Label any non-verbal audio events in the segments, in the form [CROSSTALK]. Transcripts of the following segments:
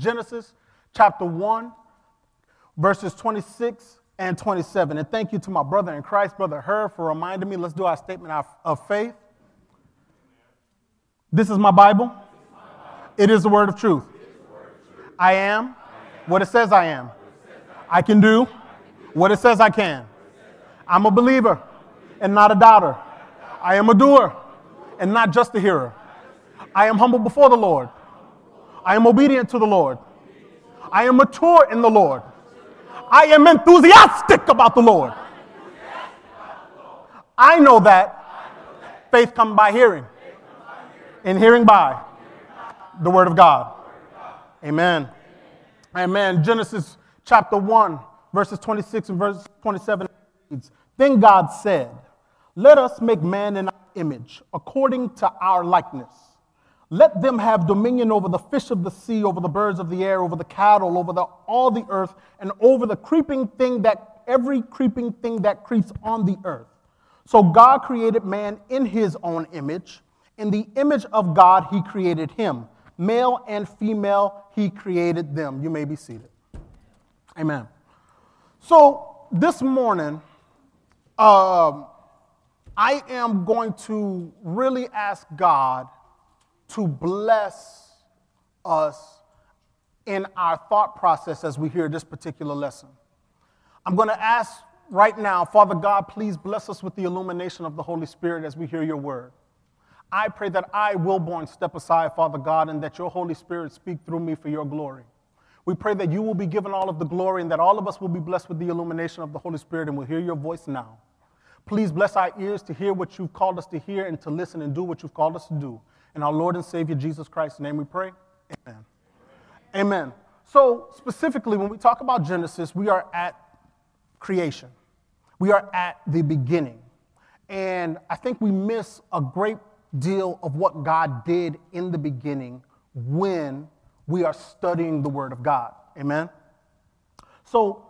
Genesis chapter 1, verses 26 and 27. And thank you to my brother in Christ, Brother Herb, for reminding me. Let's do our statement of faith. This is my Bible. It is the word of truth. I am what it says I am. I can do what it says I can. I'm a believer and not a doubter. I am a doer and not just a hearer. I am humble before the Lord. I am obedient to the Lord. I am mature in the Lord. I am enthusiastic about the Lord. I know that faith comes by hearing, and hearing by the Word of God. Amen. Amen. Genesis chapter 1, verses 26 and verse 27 reads Then God said, Let us make man in our image, according to our likeness. Let them have dominion over the fish of the sea, over the birds of the air, over the cattle, over the, all the earth, and over the creeping thing that every creeping thing that creeps on the earth. So God created man in his own image. In the image of God, he created him. Male and female, he created them. You may be seated. Amen. So this morning, um, I am going to really ask God to bless us in our thought process as we hear this particular lesson. I'm going to ask right now, Father God, please bless us with the illumination of the Holy Spirit as we hear your word. I pray that I, Wilborn, step aside, Father God, and that your Holy Spirit speak through me for your glory. We pray that you will be given all of the glory and that all of us will be blessed with the illumination of the Holy Spirit and will hear your voice now. Please bless our ears to hear what you've called us to hear and to listen and do what you've called us to do. In our Lord and Savior Jesus Christ's name we pray. Amen. Amen. So, specifically, when we talk about Genesis, we are at creation, we are at the beginning. And I think we miss a great deal of what God did in the beginning when we are studying the Word of God. Amen? So,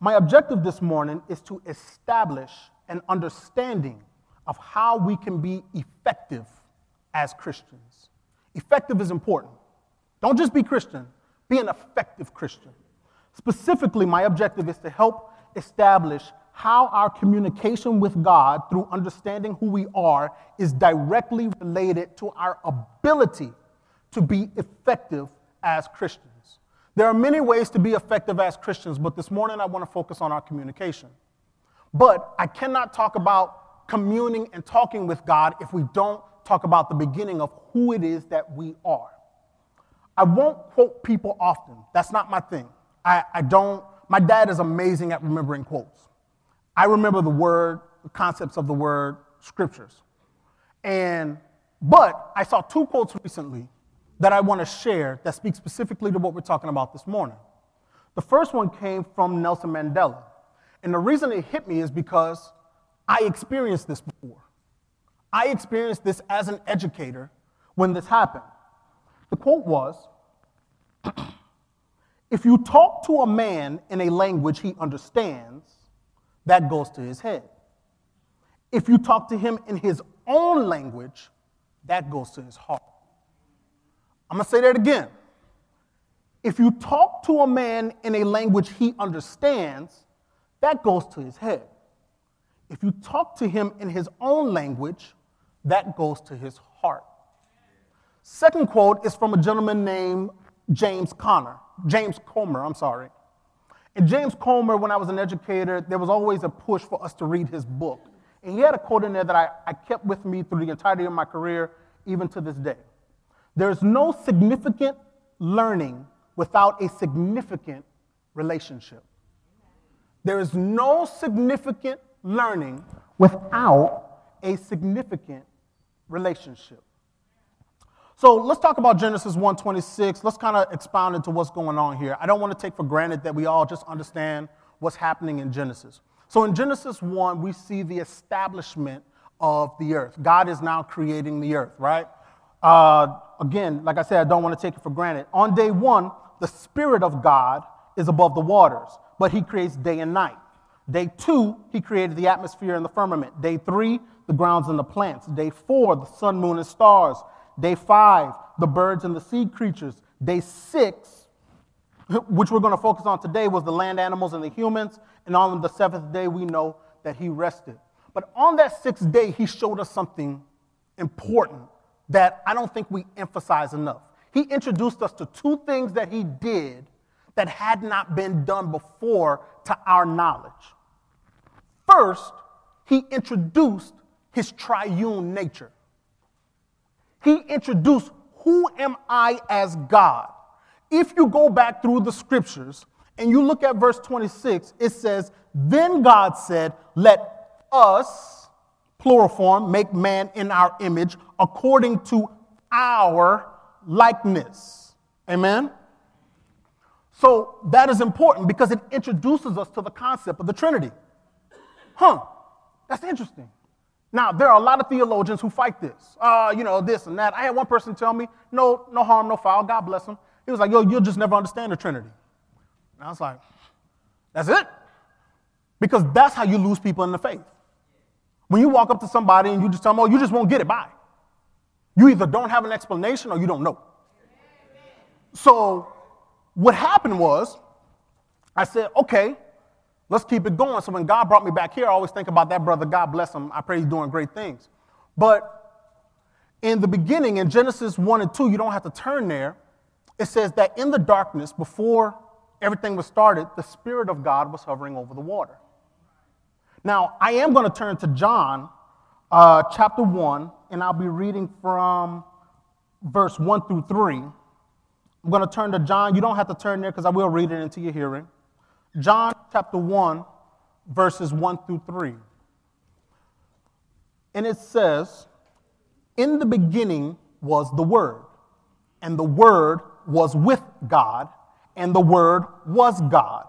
my objective this morning is to establish an understanding of how we can be effective as Christians. Effective is important. Don't just be Christian, be an effective Christian. Specifically, my objective is to help establish how our communication with God through understanding who we are is directly related to our ability to be effective as Christians. There are many ways to be effective as Christians, but this morning I want to focus on our communication. But I cannot talk about communing and talking with God if we don't talk about the beginning of who it is that we are. I won't quote people often. That's not my thing. I, I don't, my dad is amazing at remembering quotes. I remember the word, the concepts of the word, scriptures. And, but I saw two quotes recently that I want to share that speak specifically to what we're talking about this morning. The first one came from Nelson Mandela. And the reason it hit me is because I experienced this before. I experienced this as an educator when this happened. The quote was [CLEARS THROAT] If you talk to a man in a language he understands, that goes to his head. If you talk to him in his own language, that goes to his heart. I'm gonna say that again. If you talk to a man in a language he understands, that goes to his head. If you talk to him in his own language, that goes to his heart. Second quote is from a gentleman named James Connor, James Comer, I'm sorry. And James Comer, when I was an educator, there was always a push for us to read his book. And he had a quote in there that I, I kept with me through the entirety of my career, even to this day. There's no significant learning without a significant relationship. There is no significant learning without a significant relationship. So let's talk about Genesis 1:26. Let's kind of expound into what's going on here. I don't want to take for granted that we all just understand what's happening in Genesis. So in Genesis 1, we see the establishment of the earth. God is now creating the earth, right? Uh, again, like I said, I don't want to take it for granted. On day one, the Spirit of God is above the waters, but He creates day and night. Day two, He created the atmosphere and the firmament. Day three, the grounds and the plants. Day four, the sun, moon, and stars. Day five, the birds and the sea creatures. Day six, which we're going to focus on today, was the land animals and the humans. And on the seventh day, we know that he rested. But on that sixth day, he showed us something important that I don't think we emphasize enough. He introduced us to two things that he did that had not been done before to our knowledge. First, he introduced his triune nature. He introduced, Who am I as God? If you go back through the scriptures and you look at verse 26, it says, Then God said, Let us, plural form, make man in our image according to our likeness. Amen? So that is important because it introduces us to the concept of the Trinity. Huh, that's interesting. Now, there are a lot of theologians who fight this. Uh, you know, this and that. I had one person tell me, no, no harm, no foul, God bless him. He was like, yo, you'll just never understand the Trinity. And I was like, that's it? Because that's how you lose people in the faith. When you walk up to somebody and you just tell them, oh, you just won't get it, bye. You either don't have an explanation or you don't know. So, what happened was, I said, okay, let's keep it going. So, when God brought me back here, I always think about that brother. God bless him. I pray he's doing great things. But in the beginning, in Genesis 1 and 2, you don't have to turn there. It says that in the darkness, before everything was started, the Spirit of God was hovering over the water. Now, I am going to turn to John uh, chapter 1, and I'll be reading from verse 1 through 3. I'm going to turn to John. You don't have to turn there because I will read it into your hearing. John chapter 1, verses 1 through 3. And it says, In the beginning was the Word, and the Word was with God, and the Word was God.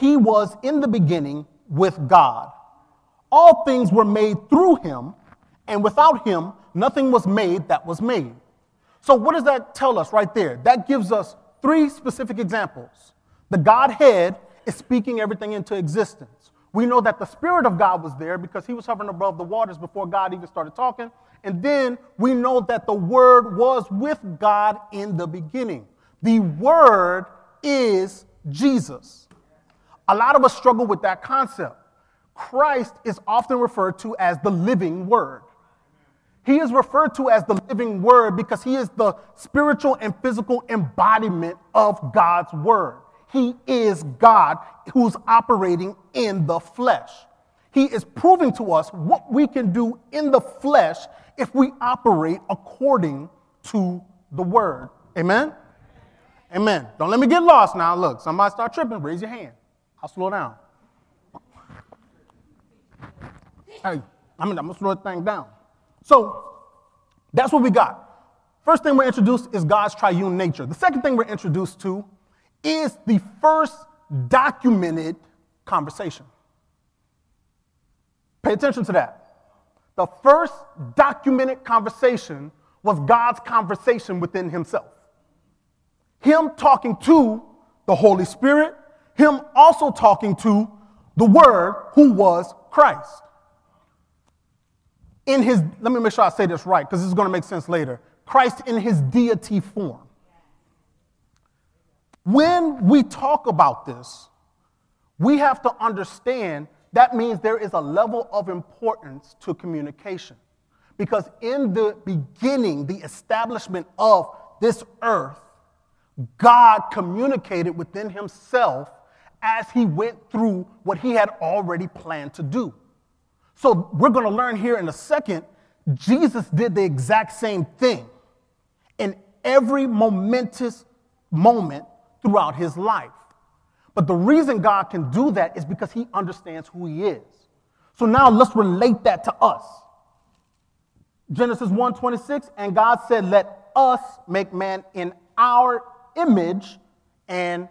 He was in the beginning with God. All things were made through him, and without him, nothing was made that was made. So, what does that tell us right there? That gives us three specific examples. The Godhead is speaking everything into existence. We know that the Spirit of God was there because he was hovering above the waters before God even started talking. And then we know that the Word was with God in the beginning. The Word is Jesus. A lot of us struggle with that concept. Christ is often referred to as the living word. He is referred to as the living word because he is the spiritual and physical embodiment of God's word. He is God who's operating in the flesh. He is proving to us what we can do in the flesh if we operate according to the word. Amen? Amen. Don't let me get lost now. Look, somebody start tripping, raise your hand. I'll slow down. Hey, I'm gonna, I'm gonna slow the thing down. So that's what we got. First thing we're introduced is God's triune nature. The second thing we're introduced to is the first documented conversation. Pay attention to that. The first documented conversation was God's conversation within himself. Him talking to the Holy Spirit, him also talking to the Word who was Christ in his, let me make sure I say this right because this is going to make sense later. Christ in his deity form. When we talk about this, we have to understand that means there is a level of importance to communication. Because in the beginning, the establishment of this earth, God communicated within himself as he went through what he had already planned to do. So we're going to learn here in a second, Jesus did the exact same thing in every momentous moment throughout his life. But the reason God can do that is because he understands who he is. So now let's relate that to us. Genesis 1:26 and God said let us make man in our image and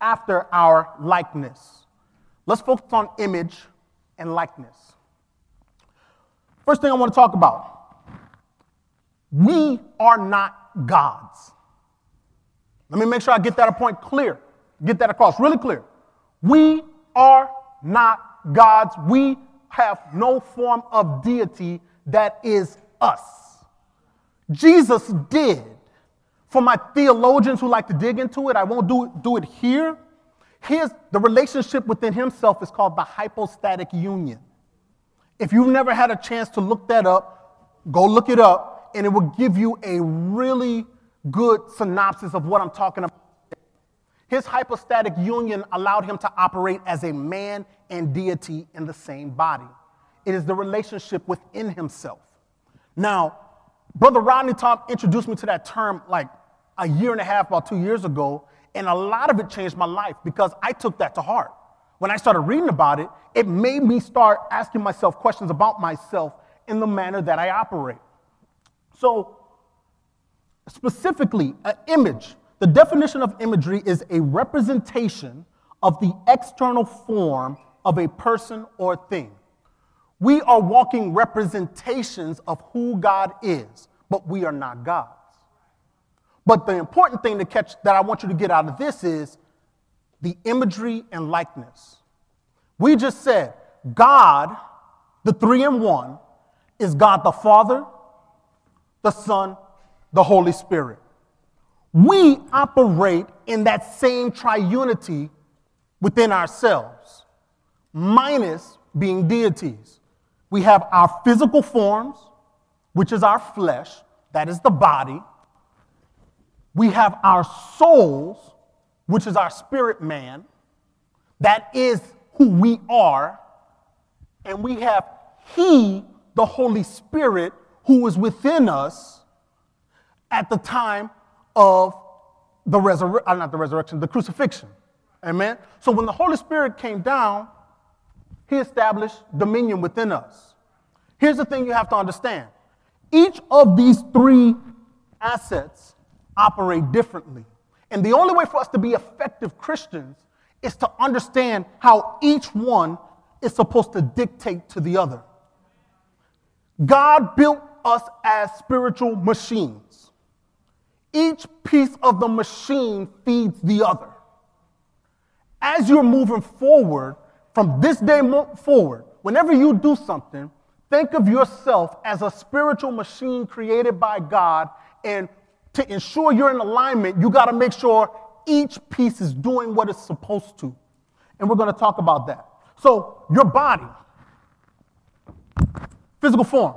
after our likeness. Let's focus on image and likeness. First thing I want to talk about we are not gods. Let me make sure I get that point clear, get that across really clear. We are not gods. We have no form of deity that is us. Jesus did, For my theologians who like to dig into it, I won't do, do it here. Here's the relationship within himself is called the hypostatic union. If you've never had a chance to look that up, go look it up, and it will give you a really good synopsis of what I'm talking about. His hypostatic union allowed him to operate as a man and deity in the same body. It is the relationship within himself. Now, Brother Rodney Tom introduced me to that term like a year and a half, about two years ago, and a lot of it changed my life because I took that to heart. When I started reading about it, it made me start asking myself questions about myself in the manner that I operate. So, specifically, an image. The definition of imagery is a representation of the external form of a person or thing. We are walking representations of who God is, but we are not gods. But the important thing to catch that I want you to get out of this is the imagery and likeness. We just said God, the three in one, is God the Father, the Son, the Holy Spirit. We operate in that same triunity within ourselves, minus being deities. We have our physical forms, which is our flesh, that is the body. We have our souls, which is our spirit man, that is who we are. And we have He, the Holy Spirit, who is within us at the time of the resurrection, uh, not the resurrection, the crucifixion. Amen? So when the Holy Spirit came down, He established dominion within us. Here's the thing you have to understand each of these three assets operate differently. And the only way for us to be effective Christians is to understand how each one is supposed to dictate to the other. God built us as spiritual machines. Each piece of the machine feeds the other. As you're moving forward, from this day forward, whenever you do something, think of yourself as a spiritual machine created by God and to ensure you're in alignment, you got to make sure each piece is doing what it's supposed to. And we're going to talk about that. So, your body, physical form.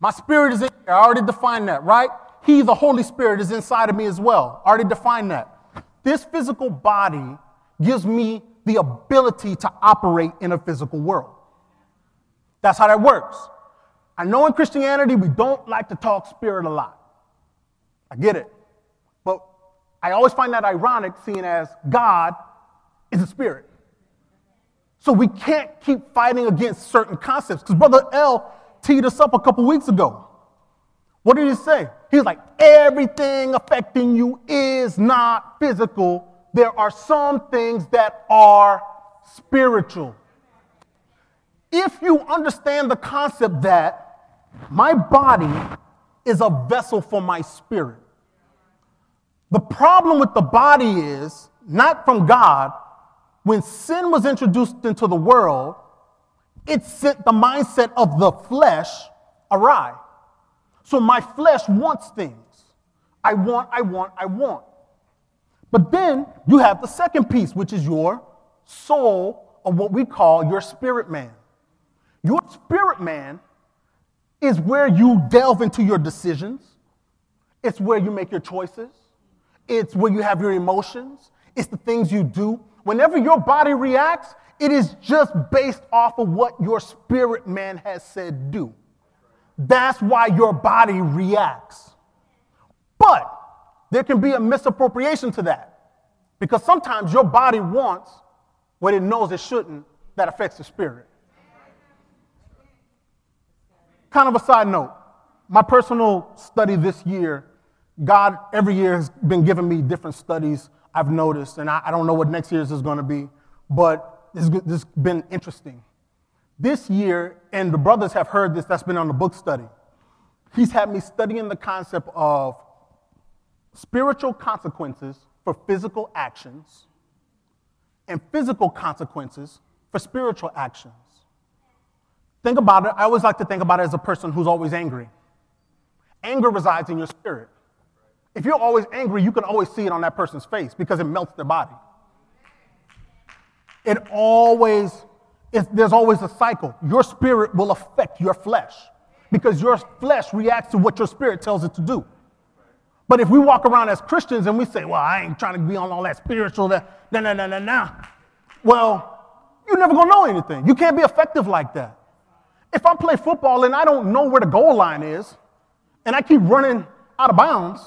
My spirit is in here. I already defined that, right? He, the Holy Spirit, is inside of me as well. I already defined that. This physical body gives me the ability to operate in a physical world. That's how that works. I know in Christianity we don't like to talk spirit a lot. I get it. But I always find that ironic seeing as God is a spirit. So we can't keep fighting against certain concepts. Because Brother L teed us up a couple weeks ago. What did he say? He was like, everything affecting you is not physical. There are some things that are spiritual. If you understand the concept that my body is a vessel for my spirit. The problem with the body is not from God. When sin was introduced into the world, it sent the mindset of the flesh awry. So my flesh wants things. I want, I want, I want. But then you have the second piece, which is your soul, or what we call your spirit man. Your spirit man is where you delve into your decisions, it's where you make your choices, it's where you have your emotions, it's the things you do. Whenever your body reacts, it is just based off of what your spirit man has said do. That's why your body reacts. But there can be a misappropriation to that because sometimes your body wants what it knows it shouldn't that affects the spirit. Kind of a side note my personal study this year, God every year has been giving me different studies I've noticed, and I, I don't know what next year's is going to be, but this, this has been interesting. This year, and the brothers have heard this, that's been on the book study. He's had me studying the concept of spiritual consequences for physical actions and physical consequences for spiritual actions. Think about it. I always like to think about it as a person who's always angry. Anger resides in your spirit. If you're always angry, you can always see it on that person's face because it melts their body. It always, there's always a cycle. Your spirit will affect your flesh because your flesh reacts to what your spirit tells it to do. But if we walk around as Christians and we say, well, I ain't trying to be on all that spiritual, that, nah, nah, nah, nah, nah, well, you're never gonna know anything. You can't be effective like that. If I play football and I don't know where the goal line is, and I keep running out of bounds,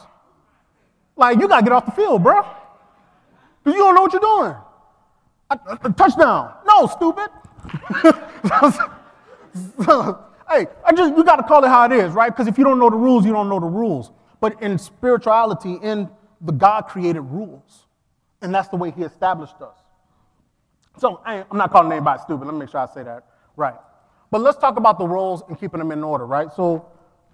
like you gotta get off the field, bro. You don't know what you're doing. A, a touchdown. No, stupid. [LAUGHS] hey, I just you gotta call it how it is, right? Because if you don't know the rules, you don't know the rules. But in spirituality, in the God created rules. And that's the way He established us. So I am not calling anybody stupid. Let me make sure I say that right. But let's talk about the roles and keeping them in order, right? So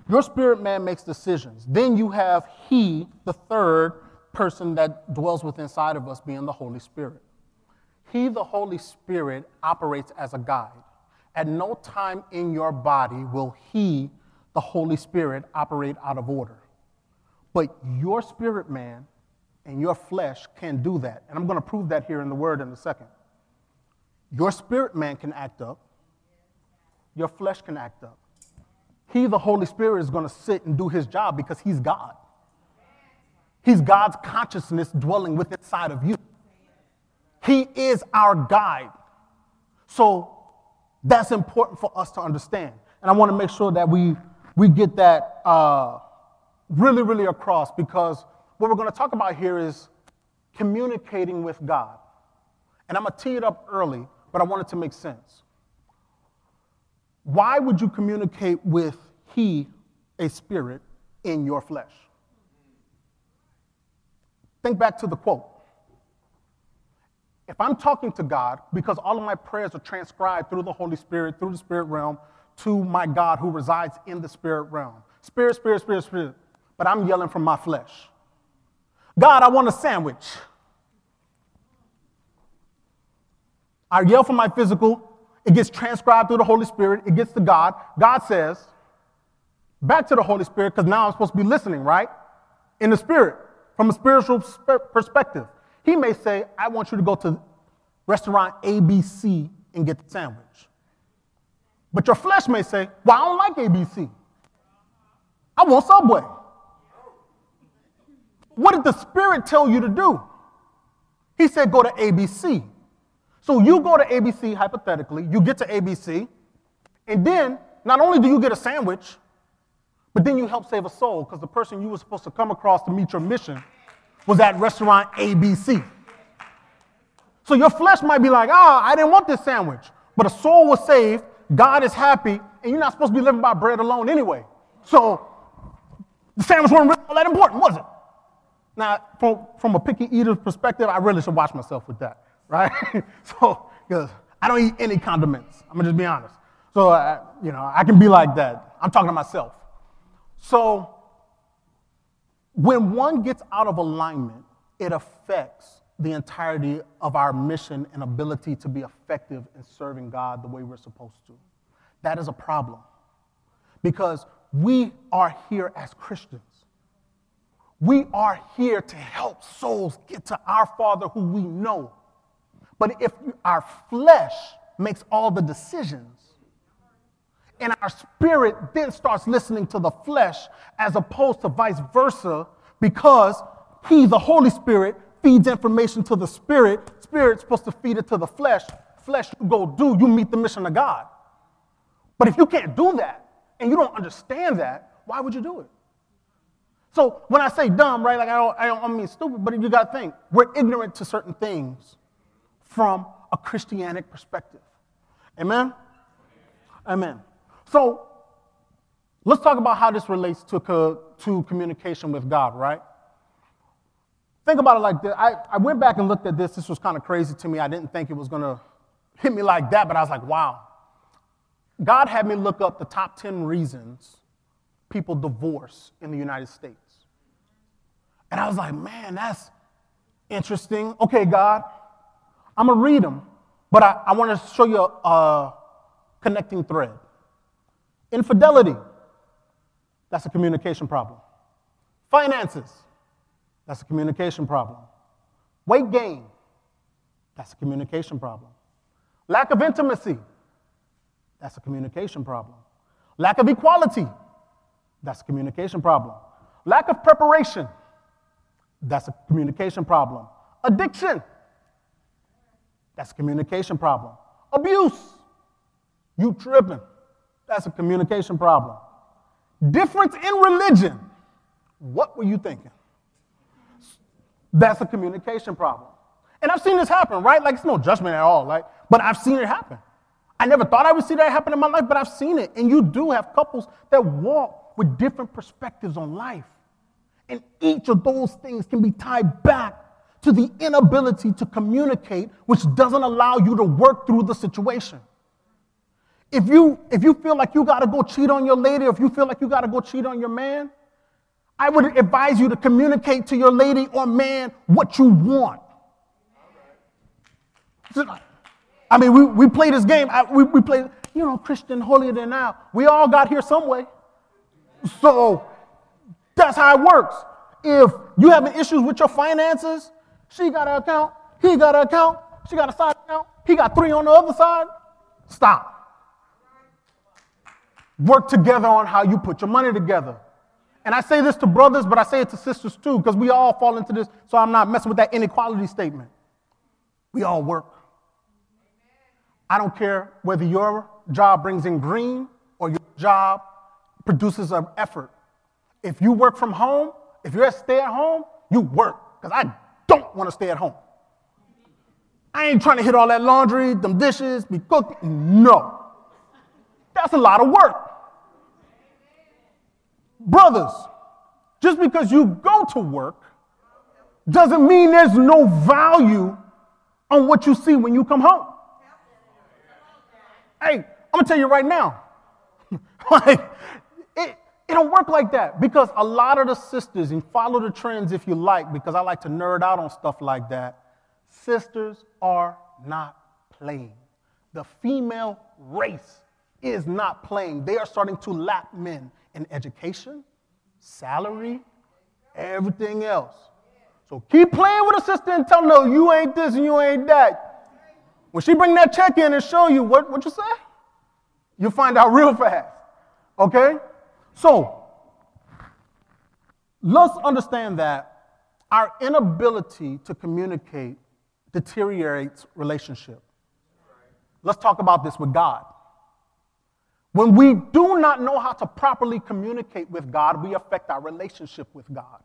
your spirit man makes decisions. Then you have He, the third person that dwells within inside of us, being the Holy Spirit. He, the Holy Spirit, operates as a guide. At no time in your body will He, the Holy Spirit, operate out of order. But your spirit man and your flesh can do that. And I'm going to prove that here in the Word in a second. Your spirit man can act up, your flesh can act up. He, the Holy Spirit, is going to sit and do his job because he's God. He's God's consciousness dwelling within inside of you. He is our guide. So that's important for us to understand. And I want to make sure that we, we get that uh, really, really across because what we're going to talk about here is communicating with God. And I'm going to tee it up early, but I want it to make sense. Why would you communicate with He, a spirit, in your flesh? Think back to the quote. If I'm talking to God, because all of my prayers are transcribed through the Holy Spirit, through the spirit realm, to my God who resides in the spirit realm. Spirit, spirit, spirit, spirit. But I'm yelling from my flesh. God, I want a sandwich. I yell from my physical. It gets transcribed through the Holy Spirit. It gets to God. God says, back to the Holy Spirit, because now I'm supposed to be listening, right? In the Spirit, from a spiritual perspective. He may say, I want you to go to restaurant ABC and get the sandwich. But your flesh may say, Well, I don't like ABC. I want Subway. What did the Spirit tell you to do? He said, Go to ABC. So you go to ABC, hypothetically, you get to ABC, and then not only do you get a sandwich, but then you help save a soul because the person you were supposed to come across to meet your mission was at restaurant ABC. So your flesh might be like, ah, I didn't want this sandwich. But a soul was saved, God is happy, and you're not supposed to be living by bread alone anyway. So the sandwich wasn't really all that important, was it? Now, from, from a picky eater's perspective, I really should watch myself with that, right? [LAUGHS] so, because I don't eat any condiments. I'm gonna just be honest. So, uh, you know, I can be like that. I'm talking to myself. So, when one gets out of alignment, it affects the entirety of our mission and ability to be effective in serving God the way we're supposed to. That is a problem because we are here as Christians. We are here to help souls get to our Father who we know. But if our flesh makes all the decisions, and our spirit then starts listening to the flesh as opposed to vice versa because he, the Holy Spirit, feeds information to the spirit. Spirit's supposed to feed it to the flesh. Flesh, you go do, you meet the mission of God. But if you can't do that and you don't understand that, why would you do it? So when I say dumb, right, like I don't, I don't I mean stupid, but you got to think, we're ignorant to certain things from a Christianic perspective. Amen? Amen. So let's talk about how this relates to, co- to communication with God, right? Think about it like this. I, I went back and looked at this. This was kind of crazy to me. I didn't think it was going to hit me like that, but I was like, wow. God had me look up the top 10 reasons people divorce in the United States. And I was like, man, that's interesting. Okay, God, I'm going to read them, but I, I want to show you a, a connecting thread. Infidelity, that's a communication problem. Finances, That's a communication problem. Weight gain. That's a communication problem. Lack of intimacy. That's a communication problem. Lack of equality. That's a communication problem. Lack of preparation. That's a communication problem. Addiction. That's a communication problem. Abuse. You tripping. That's a communication problem. Difference in religion. What were you thinking? That's a communication problem. And I've seen this happen, right? Like it's no judgment at all, right? but I've seen it happen. I never thought I would see that happen in my life, but I've seen it. And you do have couples that walk with different perspectives on life. And each of those things can be tied back to the inability to communicate, which doesn't allow you to work through the situation. If you, if you feel like you gotta go cheat on your lady, or if you feel like you gotta go cheat on your man, I would advise you to communicate to your lady or man what you want. I mean, we, we play this game. I, we, we play, you know, Christian holier than now. We all got here some way. So that's how it works. If you having issues with your finances, she got an account, he got an account, she got a side account, he got three on the other side. Stop. Work together on how you put your money together. And I say this to brothers, but I say it to sisters too, because we all fall into this, so I'm not messing with that inequality statement. We all work. I don't care whether your job brings in green or your job produces an effort. If you work from home, if you're a stay at home, you work, because I want to stay at home. I ain't trying to hit all that laundry, them dishes, be cooking. No. That's a lot of work. Brothers, just because you go to work doesn't mean there's no value on what you see when you come home. Hey, I'm gonna tell you right now, [LAUGHS] like, it, don't work like that because a lot of the sisters, and follow the trends if you like, because I like to nerd out on stuff like that, sisters are not playing. The female race is not playing. They are starting to lap men in education, salary, everything else. So keep playing with a sister and tell her, you ain't this and you ain't that. When she bring that check in and show you what, what you say, you'll find out [LAUGHS] real fast. Okay? So, let's understand that our inability to communicate deteriorates relationship. Let's talk about this with God. When we do not know how to properly communicate with God, we affect our relationship with God.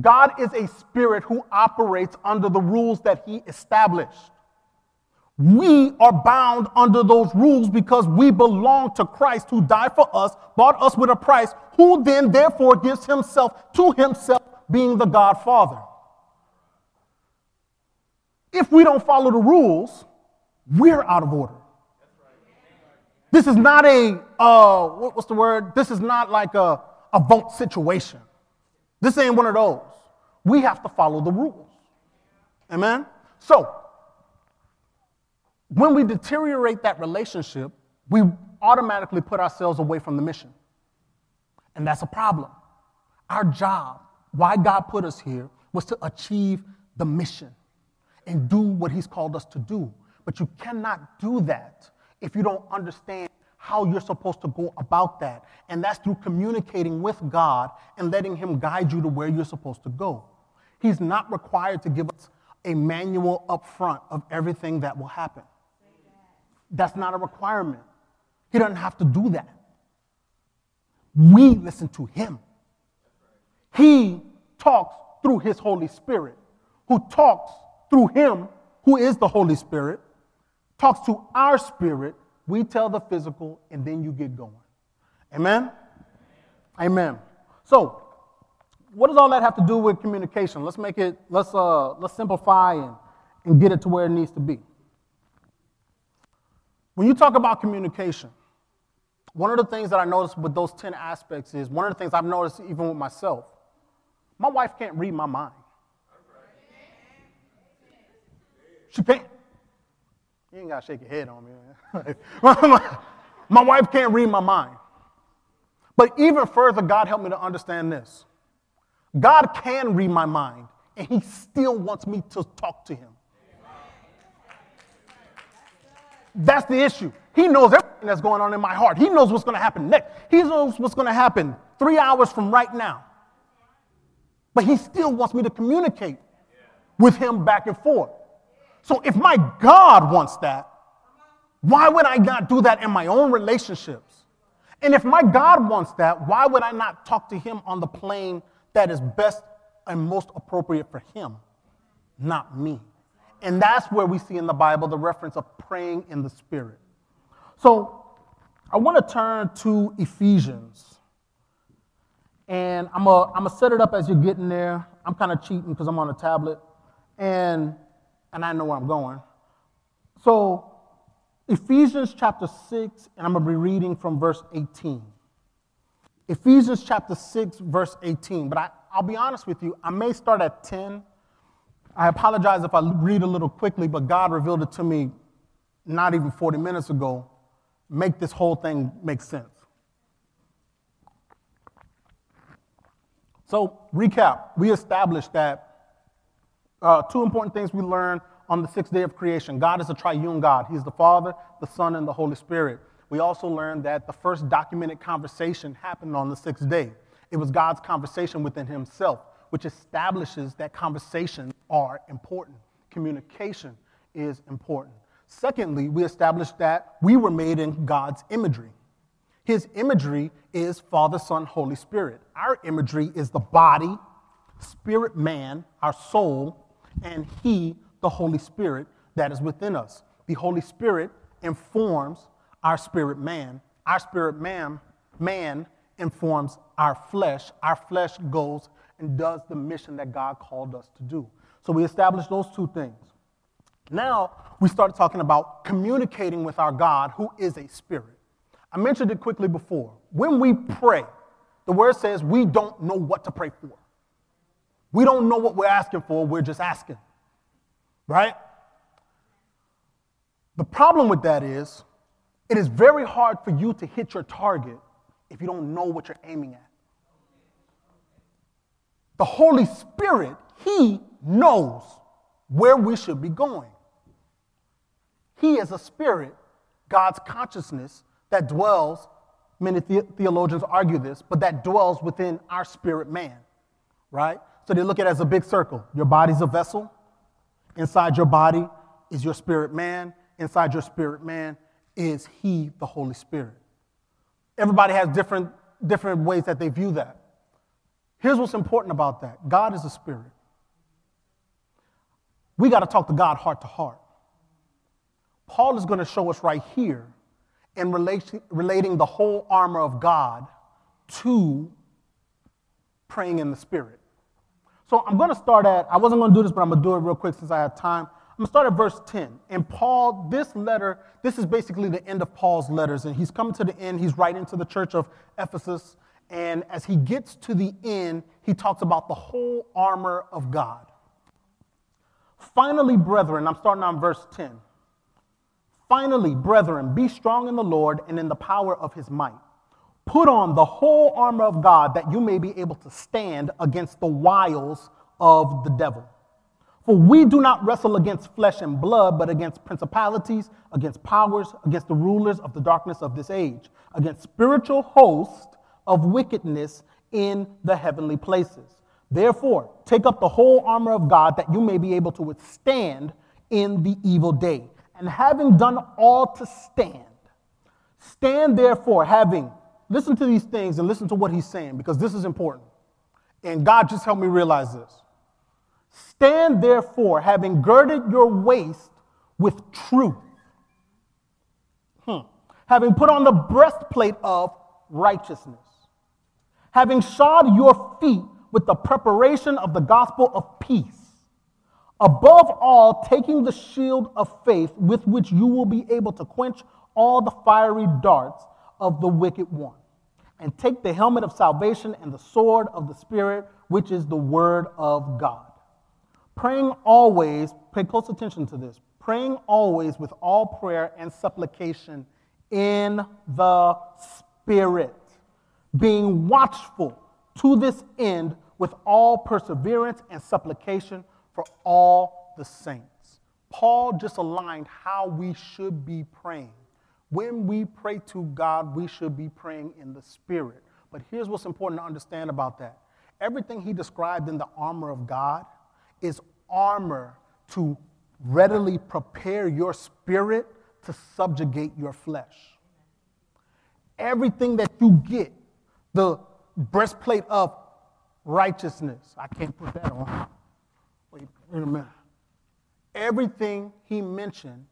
God is a spirit who operates under the rules that he established. We are bound under those rules because we belong to Christ who died for us, bought us with a price, who then therefore gives himself to himself, being the God Father. If we don't follow the rules, we're out of order. This is not a, uh, what's the word? This is not like a, a vote situation. This ain't one of those. We have to follow the rules. Amen? So, when we deteriorate that relationship, we automatically put ourselves away from the mission. And that's a problem. Our job, why God put us here, was to achieve the mission and do what He's called us to do. But you cannot do that if you don't understand how you're supposed to go about that. And that's through communicating with God and letting Him guide you to where you're supposed to go. He's not required to give us a manual up front of everything that will happen. That's not a requirement. He doesn't have to do that. We listen to Him. He talks through His Holy Spirit, who talks through Him, who is the Holy Spirit, talks to our spirit, we tell the physical, and then you get going. Amen? Amen. So, what does all that have to do with communication? Let's make it, let's, uh, let's simplify and, and get it to where it needs to be. When you talk about communication, one of the things that I noticed with those 10 aspects is one of the things I've noticed even with myself. My wife can't read my mind. She can't. You ain't got to shake your head on me. my, [LAUGHS] my wife can't read my mind. But even further, God helped me to understand this. God can read my mind, and He still wants me to talk to Him. That's the issue. He knows everything that's going on in my heart. He knows what's going to happen next. He knows what's going to happen three hours from right now. But He still wants me to communicate with Him back and forth. So if my God wants that, why would I not do that in my own relationships? And if my God wants that, why would I not talk to Him on the plane that is best and most appropriate for Him, not me? And that's where we see in the Bible the reference of praying in the Spirit. So I want to turn to Ephesians. And I'm going to set it up as you're getting there. I'm kind of cheating because I'm on a tablet. And, and I know where I'm going. So Ephesians chapter 6, and I'm going to be reading from verse 18. Ephesians chapter 6, verse 18. But I, I'll be honest with you, I may start at 10. I apologize if I read a little quickly, but God revealed it to me not even 40 minutes ago. Make this whole thing make sense. So, recap we established that uh, two important things we learned on the sixth day of creation. God is a triune God. He's the Father, the Son, and the Holy Spirit. We also learned that the first documented conversation happened on the sixth day. It was God's conversation within Himself, which establishes that conversations are important. Communication is important. Secondly, we established that we were made in God's imagery. His imagery is Father, Son, Holy Spirit. Our imagery is the body, spirit, man, our soul, and He the Holy Spirit that is within us. The Holy Spirit informs our spirit man. Our spirit man, man informs our flesh. Our flesh goes and does the mission that God called us to do. So we established those two things. Now we start talking about communicating with our God who is a spirit. I mentioned it quickly before. When we pray, the word says we don't know what to pray for. We don't know what we're asking for, we're just asking right? The problem with that is it is very hard for you to hit your target if you don't know what you're aiming at. The Holy Spirit, He knows where we should be going. He is a spirit, God's consciousness that dwells, many the- theologians argue this, but that dwells within our spirit man, right? So they look at it as a big circle. Your body's a vessel, Inside your body is your spirit man. Inside your spirit man is He, the Holy Spirit. Everybody has different, different ways that they view that. Here's what's important about that God is a spirit. We got to talk to God heart to heart. Paul is going to show us right here in relation, relating the whole armor of God to praying in the Spirit. So I'm going to start at, I wasn't going to do this, but I'm going to do it real quick since I have time. I'm going to start at verse 10. And Paul, this letter, this is basically the end of Paul's letters. And he's coming to the end. He's writing to the church of Ephesus. And as he gets to the end, he talks about the whole armor of God. Finally, brethren, I'm starting on verse 10. Finally, brethren, be strong in the Lord and in the power of his might. Put on the whole armor of God that you may be able to stand against the wiles of the devil. For we do not wrestle against flesh and blood, but against principalities, against powers, against the rulers of the darkness of this age, against spiritual hosts of wickedness in the heavenly places. Therefore, take up the whole armor of God that you may be able to withstand in the evil day. And having done all to stand, stand therefore, having listen to these things and listen to what he's saying because this is important. And God just helped me realize this. Stand therefore, having girded your waist with truth, hmm. having put on the breastplate of righteousness, having shod your feet with the preparation of the gospel of peace. Above all, taking the shield of faith with which you will be able to quench all the fiery darts of the wicked one and take the helmet of salvation and the sword of the Spirit, which is the word of God. Praying always, pay close attention to this, praying always with all prayer and supplication in the Spirit, being watchful to this end with all perseverance and supplication for all the saints. Paul just aligned how we should be praying. When we pray to God, we should be praying in the Spirit. But here's what's important to understand about that everything he described in the armor of God is armor to readily prepare your spirit to subjugate your flesh. Everything that you get, the breastplate of righteousness, I can't put that on. Wait, wait a minute. Everything he mentioned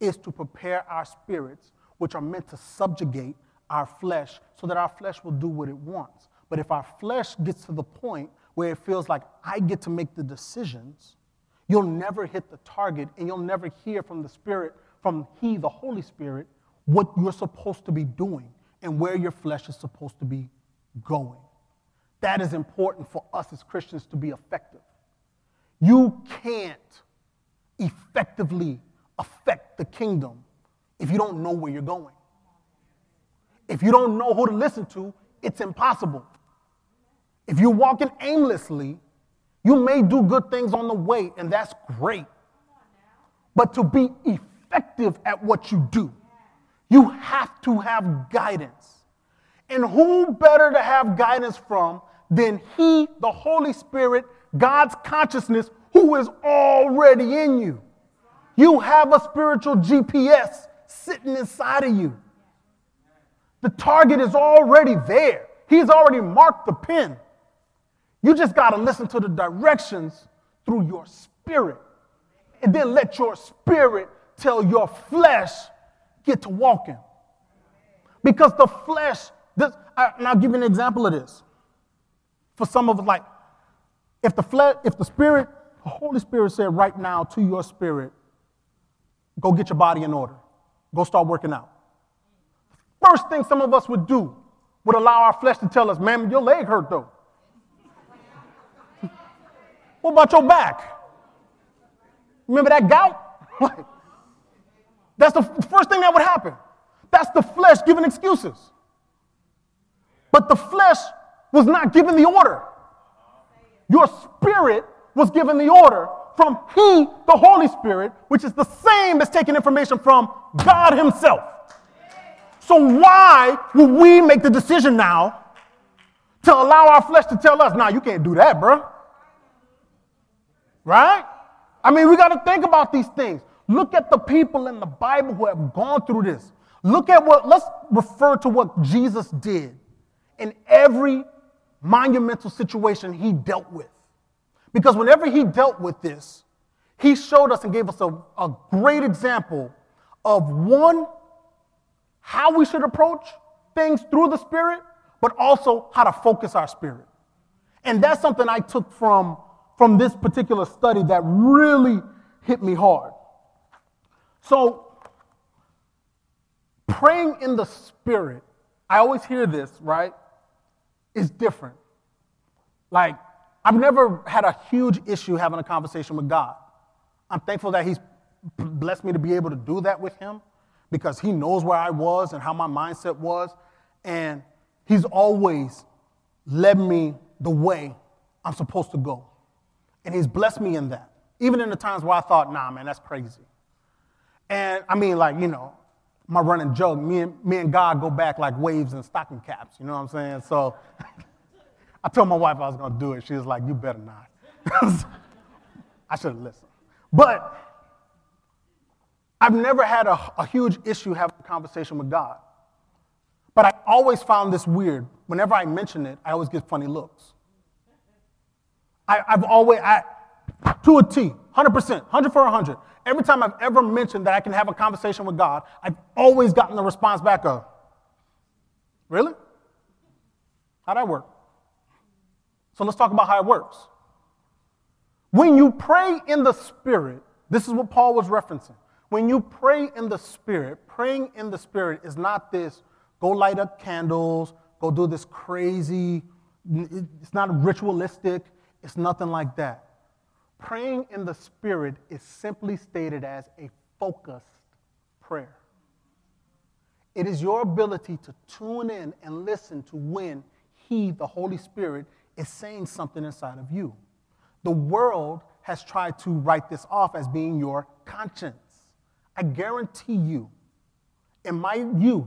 is to prepare our spirits, which are meant to subjugate our flesh so that our flesh will do what it wants. But if our flesh gets to the point where it feels like I get to make the decisions, you'll never hit the target and you'll never hear from the Spirit, from He, the Holy Spirit, what you're supposed to be doing and where your flesh is supposed to be going. That is important for us as Christians to be effective. You can't effectively affect the kingdom if you don't know where you're going. If you don't know who to listen to, it's impossible. If you're walking aimlessly, you may do good things on the way, and that's great. But to be effective at what you do, you have to have guidance. And who better to have guidance from than He, the Holy Spirit, God's consciousness, who is already in you? You have a spiritual GPS sitting inside of you. The target is already there. He's already marked the pin. You just got to listen to the directions through your spirit. And then let your spirit tell your flesh, get to walking. Because the flesh, this, I, and I'll give you an example of this. For some of us, like, if the flesh, if the spirit, the Holy Spirit said right now to your spirit, go get your body in order, go start working out. First thing some of us would do would allow our flesh to tell us, man, your leg hurt though. [LAUGHS] What about your back? Remember that gout? [LAUGHS] That's the first thing that would happen. That's the flesh giving excuses. But the flesh was not given the order. Your spirit was given the order from He, the Holy Spirit, which is the same as taking information from God Himself. So, why would we make the decision now to allow our flesh to tell us, nah, you can't do that, bro? Right? I mean, we got to think about these things. Look at the people in the Bible who have gone through this. Look at what, let's refer to what Jesus did in every monumental situation he dealt with. Because whenever he dealt with this, he showed us and gave us a, a great example of one, how we should approach things through the Spirit, but also how to focus our spirit. And that's something I took from from this particular study that really hit me hard. So, praying in the Spirit, I always hear this, right? Is different. Like, I've never had a huge issue having a conversation with God. I'm thankful that He's blessed me to be able to do that with Him because He knows where I was and how my mindset was. And He's always led me the way I'm supposed to go. And he's blessed me in that. Even in the times where I thought, nah, man, that's crazy. And I mean, like, you know, my running joke, me and, me and God go back like waves and stocking caps, you know what I'm saying? So [LAUGHS] I told my wife I was gonna do it. She was like, you better not. [LAUGHS] I should have listened. But I've never had a, a huge issue having a conversation with God. But I always found this weird. Whenever I mention it, I always get funny looks. I, have always, I, to a T, 100%, 100 for 100. Every time I've ever mentioned that I can have a conversation with God, I've always gotten the response back of, Really? How'd that work? So let's talk about how it works. When you pray in the Spirit, this is what Paul was referencing. When you pray in the Spirit, praying in the Spirit is not this go light up candles, go do this crazy, it's not ritualistic, it's nothing like that. Praying in the Spirit is simply stated as a focused prayer. It is your ability to tune in and listen to when He, the Holy Spirit, is saying something inside of you. The world has tried to write this off as being your conscience. I guarantee you, in my youth,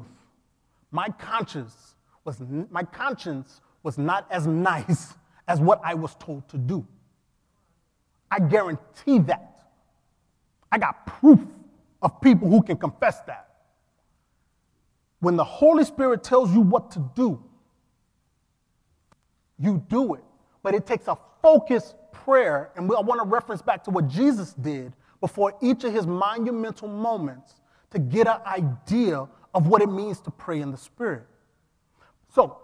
my conscience was, my conscience was not as [LAUGHS] nice as what I was told to do. I guarantee that. I got proof of people who can confess that. When the Holy Spirit tells you what to do, you do it. But it takes a focused prayer, and I want to reference back to what Jesus did before each of his monumental moments to get an idea of what it means to pray in the Spirit. So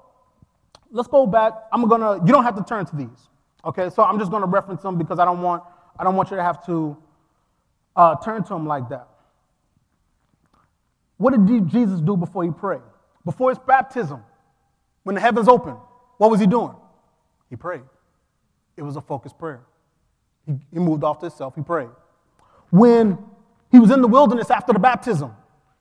let's go back. I'm gonna, you don't have to turn to these. Okay, so I'm just gonna reference them because I don't want I don't want you to have to uh, turn to them like that. What did Jesus do before he prayed? Before his baptism, when the heavens opened, what was he doing? He prayed. It was a focused prayer. He, he moved off to himself, he prayed. When he was in the wilderness after the baptism,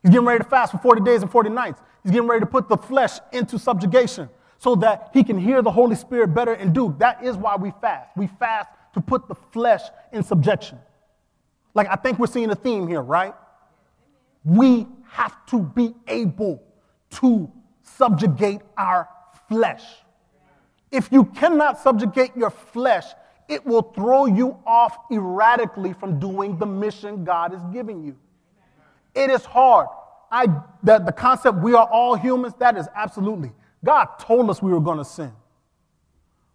he's getting ready to fast for 40 days and 40 nights. He's getting ready to put the flesh into subjugation so that he can hear the Holy Spirit better and do. That is why we fast. We fast to put the flesh in subjection. Like, I think we're seeing a theme here, right? We have to be able to subjugate our flesh. If you cannot subjugate your flesh, it will throw you off erratically from doing the mission God is giving you. It is hard. I, the, the concept we are all humans, that is absolutely. God told us we were going to sin.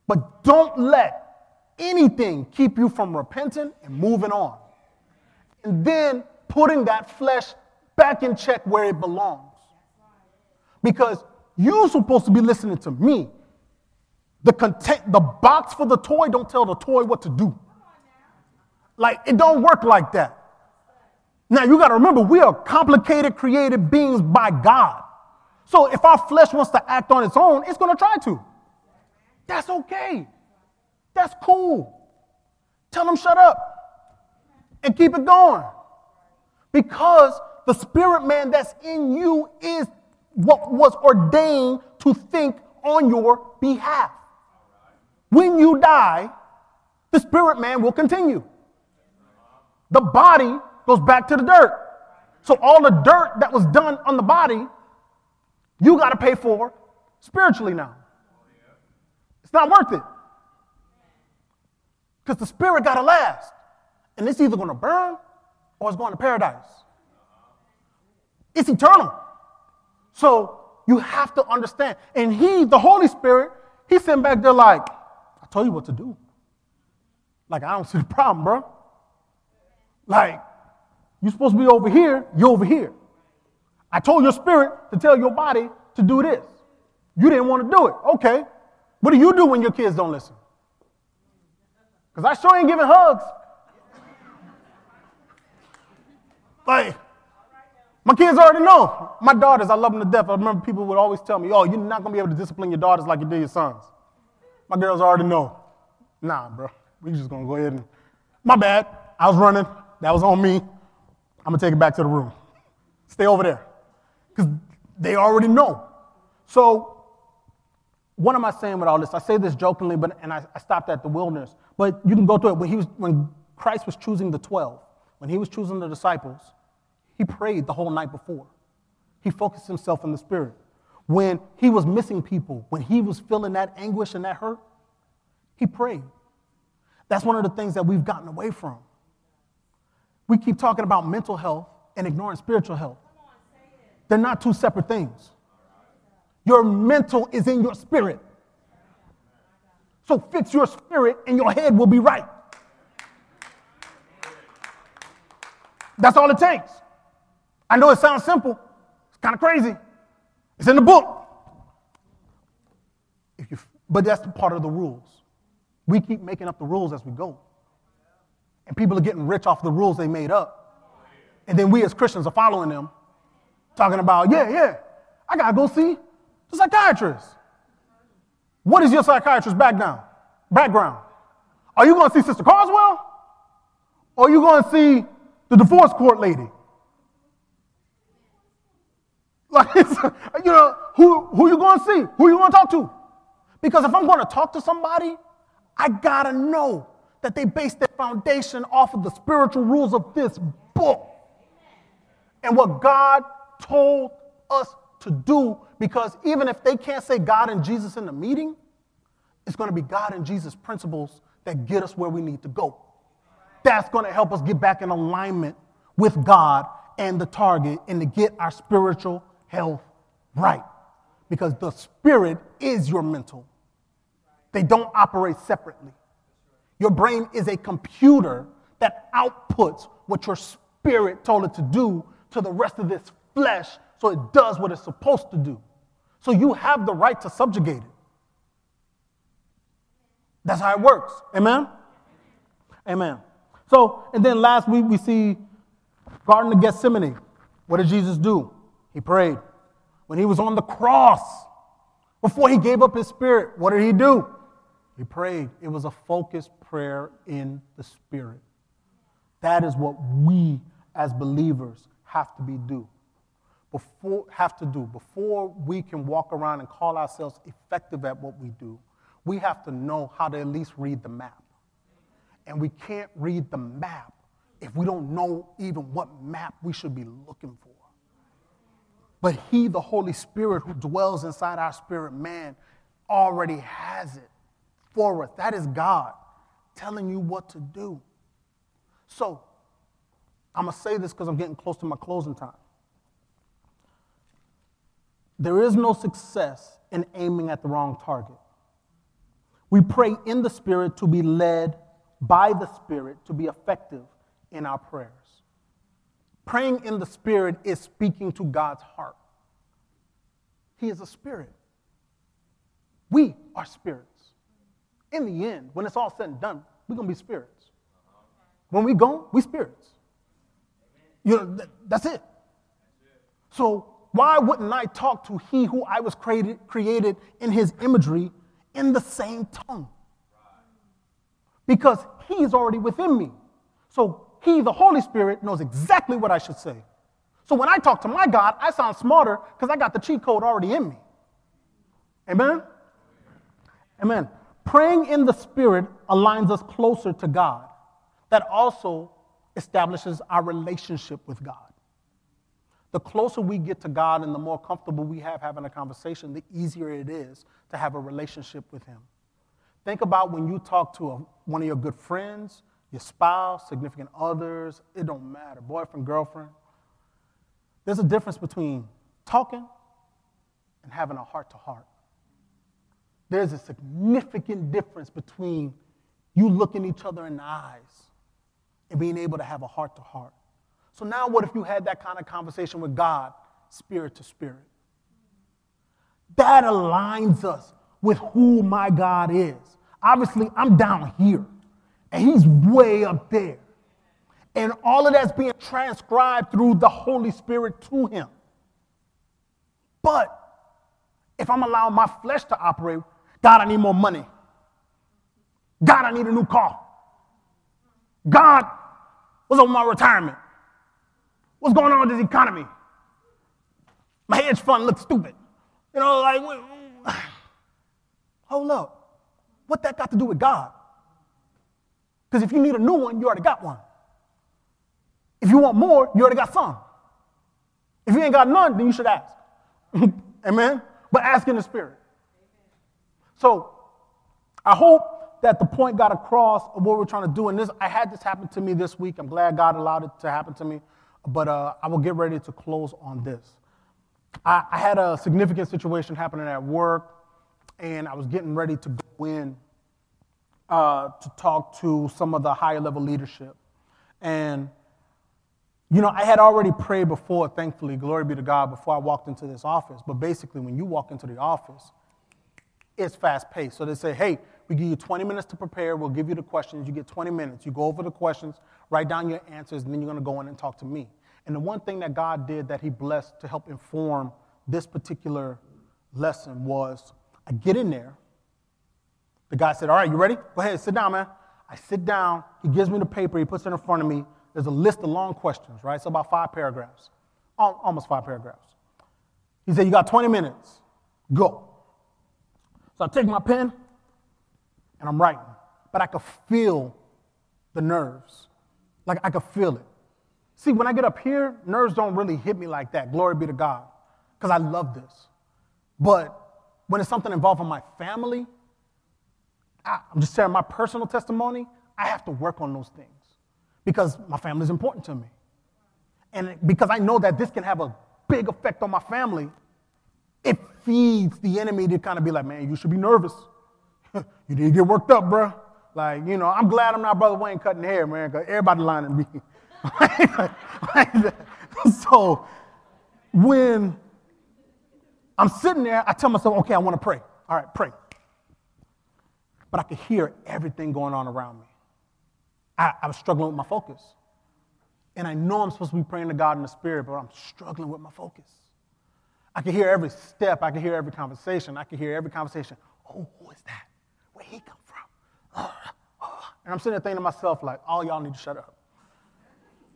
But don't let anything keep you from repenting and moving on. And then putting that flesh back in check where it belongs. Because you're supposed to be listening to me. The content, the box for the toy don't tell the toy what to do. Like it don't work like that. Now you got to remember we are complicated created beings by God. So if our flesh wants to act on its own, it's going to try to. That's okay. That's cool. Tell them shut up and keep it going. Because the spirit man that's in you is what was ordained to think on your behalf. When you die, the spirit man will continue. The body goes back to the dirt. So all the dirt that was done on the body, you got to pay for spiritually now. It's not worth it. Because the spirit got to last. And it's either going to burn or it's going to paradise. It's eternal. So you have to understand. And he, the Holy Spirit, he's sitting back there like, I told you what to do. Like, I don't see the problem, bro. Like, you're supposed to be over here, you're over here. I told your spirit to tell your body to do this. You didn't want to do it. Okay. What do you do when your kids don't listen? Because I sure ain't giving hugs. Like, my kids already know. My daughters, I love them to death. I remember people would always tell me, oh, you're not going to be able to discipline your daughters like you did your sons. My girls already know. Nah, bro. We just going to go ahead and. My bad. I was running. That was on me. I'm going to take it back to the room. Stay over there. Because they already know. So, what am I saying with all this? I say this jokingly, but and I, I stopped at the wilderness. But you can go through it. When, he was, when Christ was choosing the 12, when he was choosing the disciples, he prayed the whole night before. He focused himself in the Spirit. When he was missing people, when he was feeling that anguish and that hurt, he prayed. That's one of the things that we've gotten away from. We keep talking about mental health and ignoring spiritual health. They're not two separate things. Your mental is in your spirit. So fix your spirit and your head will be right. That's all it takes. I know it sounds simple. It's kind of crazy. It's in the book. You, but that's part of the rules. We keep making up the rules as we go. And people are getting rich off the rules they made up. And then we as Christians are following them talking about, yeah, yeah, I gotta go see the psychiatrist. What is your psychiatrist background? Background. Are you to see Sister Carswell? Or are you to see the divorce court lady? Like, [LAUGHS] you know, who, who you going to see? Who you going to talk to? Because if I'm going to talk to somebody, I got to know that they base their foundation off of the spiritual rules of this book and what God told us to do. Because even if they can't say God and Jesus in the meeting, it's going to be God and Jesus principles that get us where we need to go. That's going to help us get back in alignment with God and the target and to get our spiritual health right. Because the spirit is your mental, they don't operate separately. Your brain is a computer that outputs what your spirit told it to do to the rest of this flesh so it does what it's supposed to do. So you have the right to subjugate it. That's how it works. Amen? Amen. So, and then last week we see Garden of Gethsemane. What did Jesus do? He prayed. When he was on the cross, before he gave up his spirit, what did he do? He prayed. It was a focused prayer in the spirit. That is what we as believers have to be do. Before have to do before we can walk around and call ourselves effective at what we do, we have to know how to at least read the map. And we can't read the map if we don't know even what map we should be looking for. But He, the Holy Spirit who dwells inside our spirit man, already has it for us. That is God telling you what to do. So, I'm going to say this because I'm getting close to my closing time. There is no success in aiming at the wrong target. We pray in the Spirit to be led by the Spirit to be effective in our prayers. Praying in the Spirit is speaking to God's heart. He is a spirit. We are spirits. In the end, when it's all said and done, we're going to be spirits. When we go, we spirits. You know, that's it. So why wouldn't I talk to he who I was created, created in his imagery in the same tongue? Because he's already within me. So he, the Holy Spirit, knows exactly what I should say. So when I talk to my God, I sound smarter because I got the cheat code already in me. Amen? Amen. Praying in the Spirit aligns us closer to God. That also establishes our relationship with God. The closer we get to God and the more comfortable we have having a conversation, the easier it is to have a relationship with Him. Think about when you talk to a, one of your good friends, your spouse, significant others, it don't matter, boyfriend, girlfriend. There's a difference between talking and having a heart to heart. There's a significant difference between you looking each other in the eyes and being able to have a heart to heart. So now, what if you had that kind of conversation with God, spirit to spirit? That aligns us with who my God is. Obviously, I'm down here, and He's way up there. And all of that's being transcribed through the Holy Spirit to Him. But if I'm allowing my flesh to operate, God, I need more money. God, I need a new car. God, what's up with my retirement? What's going on with this economy? My hedge fund looks stupid. You know, like, [SIGHS] hold up. What that got to do with God? Because if you need a new one, you already got one. If you want more, you already got some. If you ain't got none, then you should ask. [LAUGHS] Amen? But ask in the Spirit. So I hope that the point got across of what we're trying to do. And this, I had this happen to me this week. I'm glad God allowed it to happen to me. But uh, I will get ready to close on this. I, I had a significant situation happening at work, and I was getting ready to go in uh, to talk to some of the higher level leadership. And, you know, I had already prayed before, thankfully, glory be to God, before I walked into this office. But basically, when you walk into the office, it's fast paced. So they say, hey, we give you 20 minutes to prepare. We'll give you the questions. You get 20 minutes. You go over the questions, write down your answers, and then you're going to go in and talk to me. And the one thing that God did that He blessed to help inform this particular lesson was I get in there. The guy said, All right, you ready? Go ahead, sit down, man. I sit down. He gives me the paper. He puts it in front of me. There's a list of long questions, right? So about five paragraphs, almost five paragraphs. He said, You got 20 minutes. Go. So I take my pen and I'm writing, but I could feel the nerves. Like I could feel it. See, when I get up here, nerves don't really hit me like that. Glory be to God, because I love this. But when it's something involving my family, I, I'm just sharing my personal testimony. I have to work on those things because my family is important to me. And because I know that this can have a big effect on my family, it feeds the enemy to kind of be like, man, you should be nervous. [LAUGHS] you need to get worked up, bro. Like, you know, I'm glad I'm not Brother Wayne cutting hair, man, because everybody lining me. [LAUGHS] so when I'm sitting there, I tell myself, okay, I want to pray. All right, pray. But I could hear everything going on around me. I, I was struggling with my focus. And I know I'm supposed to be praying to God in the spirit, but I'm struggling with my focus. I can hear every step. I can hear every conversation. I can hear every conversation. Oh, who is that? He come from? And I'm sitting there thinking to myself, like, all y'all need to shut up.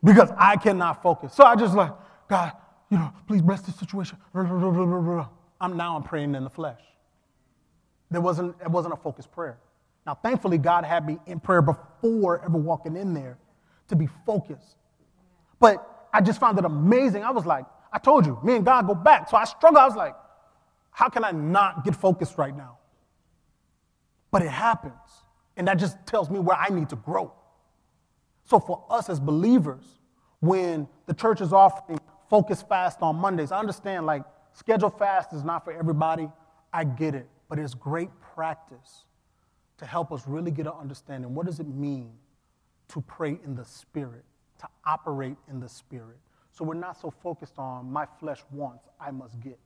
Because I cannot focus. So I just like, God, you know, please bless this situation. I'm now I'm praying in the flesh. There wasn't, it wasn't a focused prayer. Now, thankfully, God had me in prayer before ever walking in there to be focused. But I just found it amazing. I was like, I told you, me and God go back. So I struggle. I was like, how can I not get focused right now? But it happens. And that just tells me where I need to grow. So for us as believers, when the church is offering focus fast on Mondays, I understand like schedule fast is not for everybody. I get it. But it's great practice to help us really get an understanding. What does it mean to pray in the Spirit, to operate in the Spirit? So we're not so focused on my flesh wants, I must get.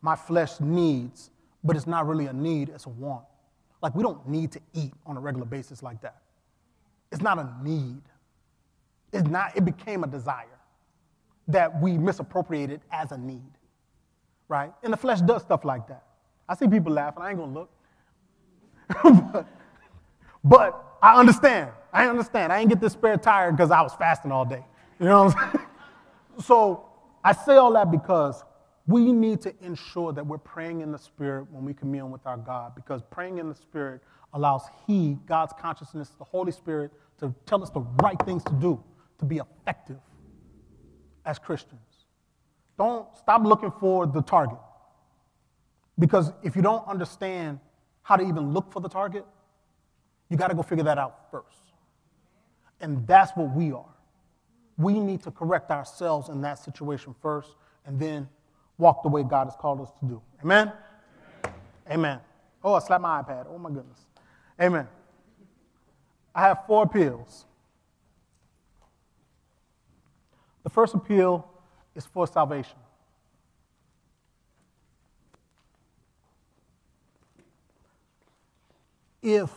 My flesh needs, but it's not really a need, it's a want. Like we don't need to eat on a regular basis like that. It's not a need. It's not, it became a desire that we misappropriated as a need. Right? And the flesh does stuff like that. I see people laughing, I ain't gonna look. [LAUGHS] but, but I understand. I understand. I ain't get this spare tire because I was fasting all day. You know what I'm [LAUGHS] saying? so I say all that because we need to ensure that we're praying in the Spirit when we commune with our God, because praying in the Spirit allows He, God's consciousness, the Holy Spirit, to tell us the right things to do to be effective as Christians. Don't stop looking for the target. Because if you don't understand how to even look for the target, you got to go figure that out first. And that's what we are we need to correct ourselves in that situation first and then walk the way God has called us to do. Amen? Amen. Amen. Oh, I slapped my iPad. Oh, my goodness. Amen. I have four appeals. The first appeal is for salvation. If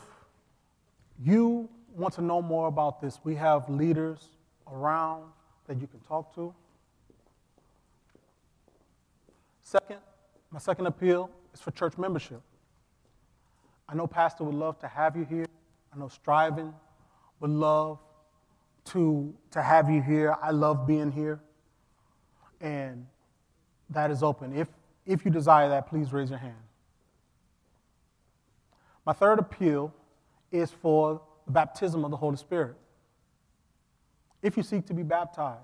you want to know more about this, we have leaders around that you can talk to. Second, my second appeal is for church membership. I know Pastor would love to have you here. I know Striving would love to, to have you here. I love being here. And that is open. If, if you desire that, please raise your hand. My third appeal is for the baptism of the Holy Spirit. If you seek to be baptized,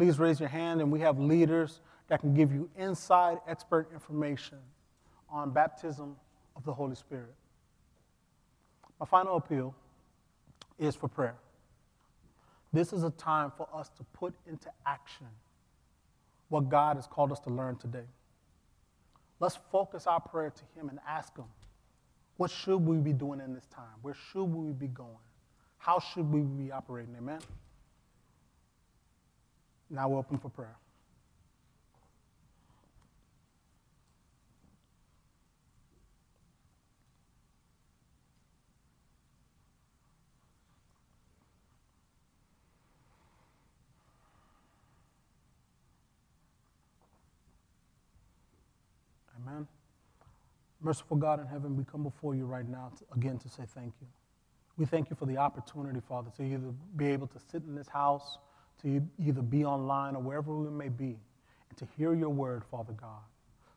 please raise your hand, and we have leaders that can give you inside expert information on baptism of the Holy Spirit. My final appeal is for prayer. This is a time for us to put into action what God has called us to learn today. Let's focus our prayer to Him and ask Him, what should we be doing in this time? Where should we be going? How should we be operating? Amen. Now we're open for prayer. Amen. Merciful God in heaven, we come before you right now to, again to say thank you. We thank you for the opportunity, Father, to either be able to sit in this house to either be online or wherever we may be, and to hear your word, Father God.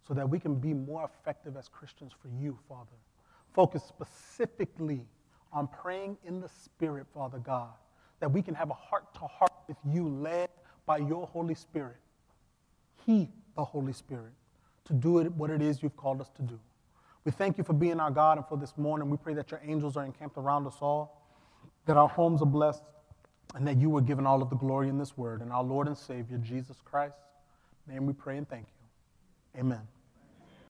so that we can be more effective as Christians for you, Father. Focus specifically on praying in the Spirit, Father God, that we can have a heart to heart with you, led by your Holy Spirit. He, the Holy Spirit, to do it what it is you've called us to do. We thank you for being our God and for this morning. We pray that your angels are encamped around us all, that our homes are blessed, and that you were given all of the glory in this word. And our Lord and Savior, Jesus Christ, name we pray and thank you. Amen.